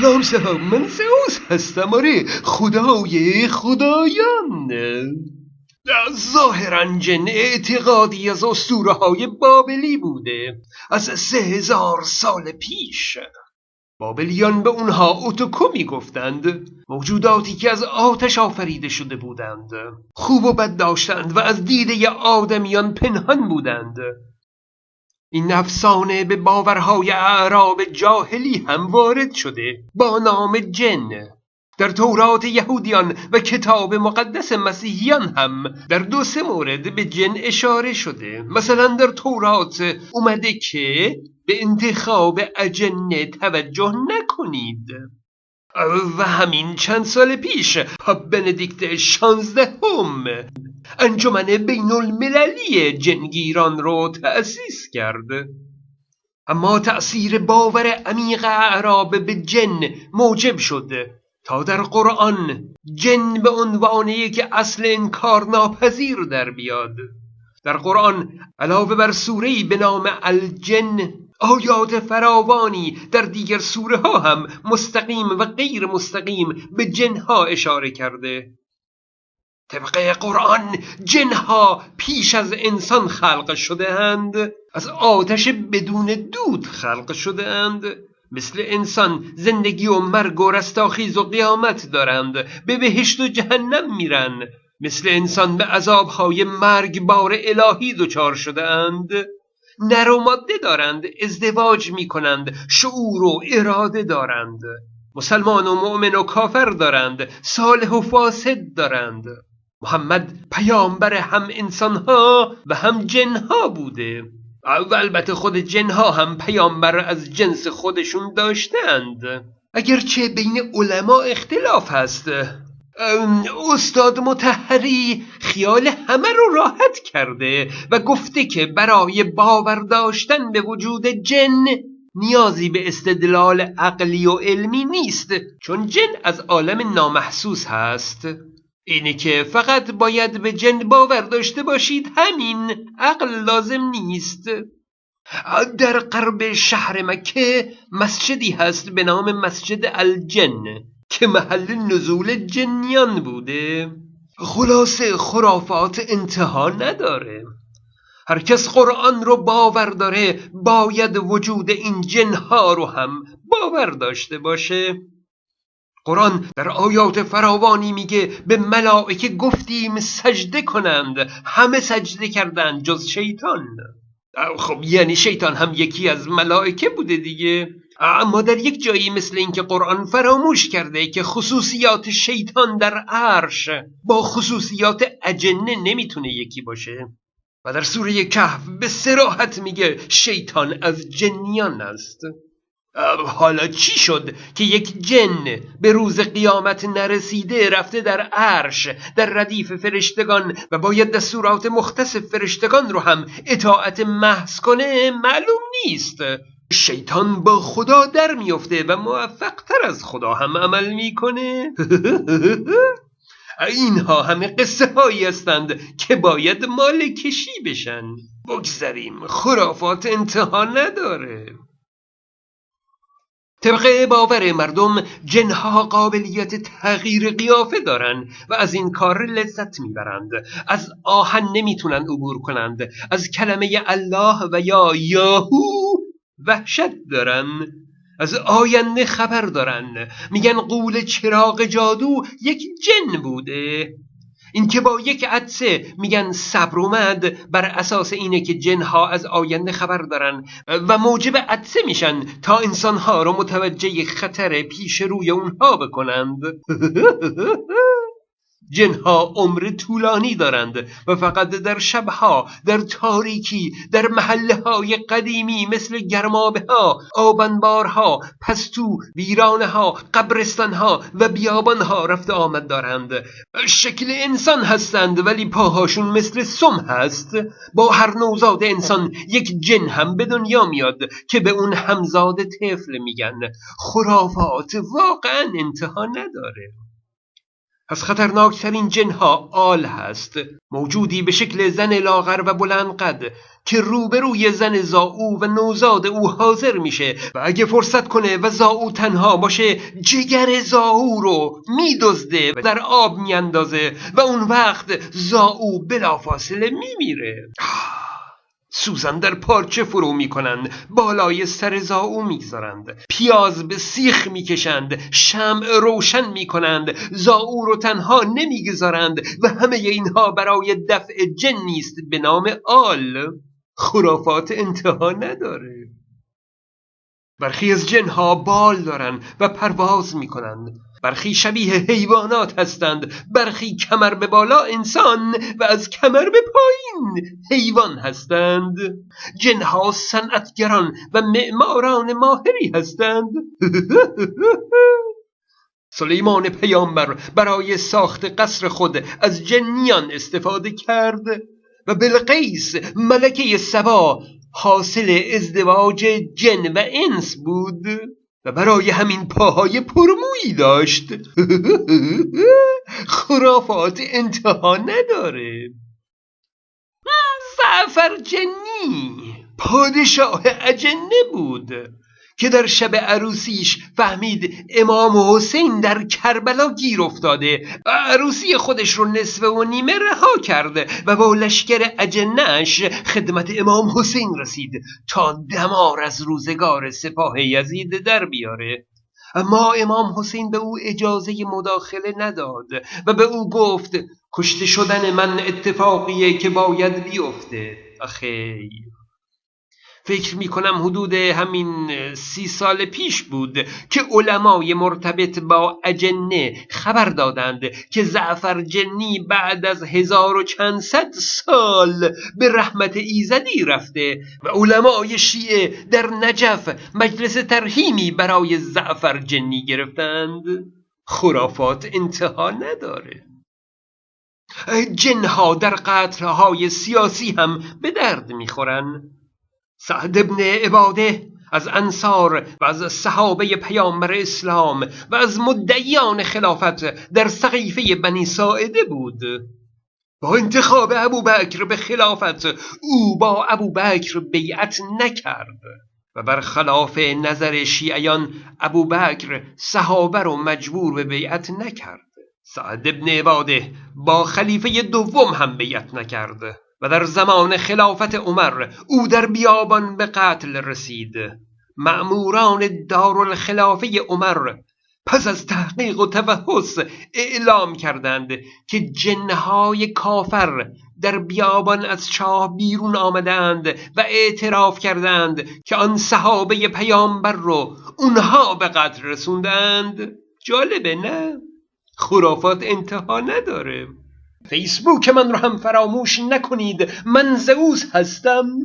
سلام سلام من زئوس هستم. آره خدای خدایان. ظاهرا جن اعتقادی از اسطوره های بابلی بوده. از سه هزار سال پیش. بابلیان به اونها اوتوکو گفتند موجوداتی که از آتش آفریده شده بودند. خوب و بد داشتند و از دیده آدمیان پنهان بودند. این افسانه به باورهای اعراب جاهلی هم وارد شده با نام جن. در تورات یهودیان و کتاب مقدس مسیحیان هم در دو سه مورد به جن اشاره شده. مثلا در تورات اومده که به انتخاب اجنه توجه نکنید. و همین چند سال پیش بندیکت شانزدهم. انجمن بین المللی جنگیران رو تأسیس کرد. اما تأثیر باور عمیق اعراب به جن موجب شد تا در قرآن جن به عنوان یک اصل انکار ناپذیر در بیاد. در قرآن علاوه بر سورهی به نام الجن آیات فراوانی در دیگر سوره ها هم مستقیم و غیر مستقیم به جنها اشاره کرده. طبق قرآن جنها پیش از انسان خلق شده اند از آتش بدون دود خلق شده اند مثل انسان زندگی و مرگ و رستاخیز و قیامت دارند به بهشت و جهنم میرن. مثل انسان به عذابهای مرگ بار الهی دچار شده اند نر و ماده دارند ازدواج می کنند شعور و اراده دارند. مسلمان و مؤمن و کافر دارند صالح و فاسد دارند. محمد پیامبر هم انسانها و هم جنها بوده. و البته خود جنها هم پیامبر از جنس خودشون داشتند. اگرچه بین علما اختلاف هست استاد متحری خیال همه رو راحت کرده و گفته که برای باور داشتن به وجود جن نیازی به استدلال عقلی و علمی نیست چون جن از عالم نامحسوس هست. اینه که فقط باید به جن باور داشته باشید همین عقل لازم نیست. در قرب شهر مکه مسجدی هست به نام مسجد الجن. که محل نزول جنیان بوده. خلاصه خرافات انتها نداره. هر کس قرآن رو باور داره باید وجود این جنها رو هم باور داشته باشه. قرآن در آیات فراوانی میگه به ملائکه گفتیم سجده کنند همه سجده کردند جز شیطان. خب یعنی شیطان هم یکی از ملائکه بوده دیگه. اما در یک جایی مثل اینکه قرآن فراموش کرده که خصوصیات شیطان در عرش با خصوصیات اجنه نمی‌تونه یکی باشه و در سوره کهف به سراحت میگه شیطان از جنیان است. حالا چی شد که یک جن به روز قیامت نرسیده رفته در عرش در ردیف فرشتگان و باید دستورات مختص فرشتگان رو هم اطاعت محض کنه؟ معلوم نیست. شیطان با خدا در میفته و موفق تر از خدا هم عمل می‌کنه. اینها همه قصه هایی هستند که باید مال کشی بشن. بگذریم خرافات انتها نداره. طبق باور مردم جنها قابلیت تغییر قیافه دارند و از این کار لذت می‌برند. از آهن نمی‌تونن عبور کنند. از کلمه الله و یا یاهو وحشت دارن از آینده خبر دارن. میگن قول چراغ جادو یک جن بوده. اینکه با یک عدسه میگن صبر اومد بر اساس اینه که جنها از آینده خبر دارن. و موجب عدسه میشن تا انسانها رو متوجه خطر پیش روی اونها بکنند. جنها عمر طولانی دارند و فقط در شبها در تاریکی در محله های قدیمی مثل گرمابه ها آبنبارها پستو ویرانه ها قبرستان ها و بیابان ها رفت آمد دارند. شکل انسان هستند ولی پاهاشون مثل سم هست. با هر نوزاد انسان یک جن هم به دنیا میاد که به اون همزاد طفل میگن. خرافات واقعا انتها نداره. از خطرناکترین جنها آل هست. موجودی به شکل زن لاغر و بلند قد که روبروی زن زاو و نوزاد او حاضر میشه و اگه فرصت کنه و زاو تنها باشه جگر زاو رو میدزده و در آب میاندازه و اون وقت زاو بلافاصله میمیره. سوزن در پارچه فرو می‌کنند بالای سر زاو می‌گذارند. پیاز به سیخ می‌کشند شمع روشن می‌کنند. زاو رو تنها نمی‌گذارند و همه اینها برای دفع جن نیست به نام آل. خرافات انتها نداره. برخی از جنها بال دارند و پرواز می‌کنند. برخی شبیه حیوانات هستند. برخی کمر به بالا انسان و از کمر به پایین حیوان هستند. جنها صنعتگران و معماران ماهری هستند. سلیمان پیامبر برای ساخت قصر خود از جنیان استفاده کرد و بلقیس ملکه سبا حاصل ازدواج جن و انس بود. و برای همین پاهای پرمویی داشت. خرافات انتها نداره. زعفر جنی پادشاه اجنه بود. که در شب عروسیش فهمید امام حسین در کربلا گیر افتاده. عروسی خودش رو نصف و نیمه رها کرده و با لشکر اجنش خدمت امام حسین رسید تا دمار از روزگار سپاه یزید در بیاره. اما امام حسین به او اجازه مداخله نداد و به او گفت کشته شدن من اتفاقیه که باید بیفته. آخه فکر می کنم حدود همین سی سال پیش بود که علمای مرتبط با اجنه خبر دادند که زعفر جنی بعد از هزار و چند صد سال به رحمت ایزدی رفته و علمای شیعه در نجف مجلس ترهیمی برای زعفر جنی گرفتند. خرافات انتها نداره. جنها در قطرهای سیاسی هم به درد می‌خورن. سعد ابن عباده از انصار و از صحابه پیامبر اسلام و از مدعیان خلافت در سقیفه بنی ساعده بود. با انتخاب ابو بکر به خلافت او با ابو بکر بیعت نکرد و برخلاف نظر شیعیان ابو بکر صحابه رو مجبور به بیعت نکرد. سعد ابن عباده با خلیفه دوم هم بیعت نکرد. و در زمان خلافت عمر او در بیابان به قتل رسید. مأموران دارالخلافه عمر پس از تحقیق و تفحص اعلام کردند که جنهای کافر در بیابان از چاه بیرون آمدند و اعتراف کردند که آن صحابه پیامبر رو اونها به قتل رسوندند. جالبه نه؟ خرافات انتها نداره. فیسبوک من رو هم فراموش نکنید. من زئوس هستم.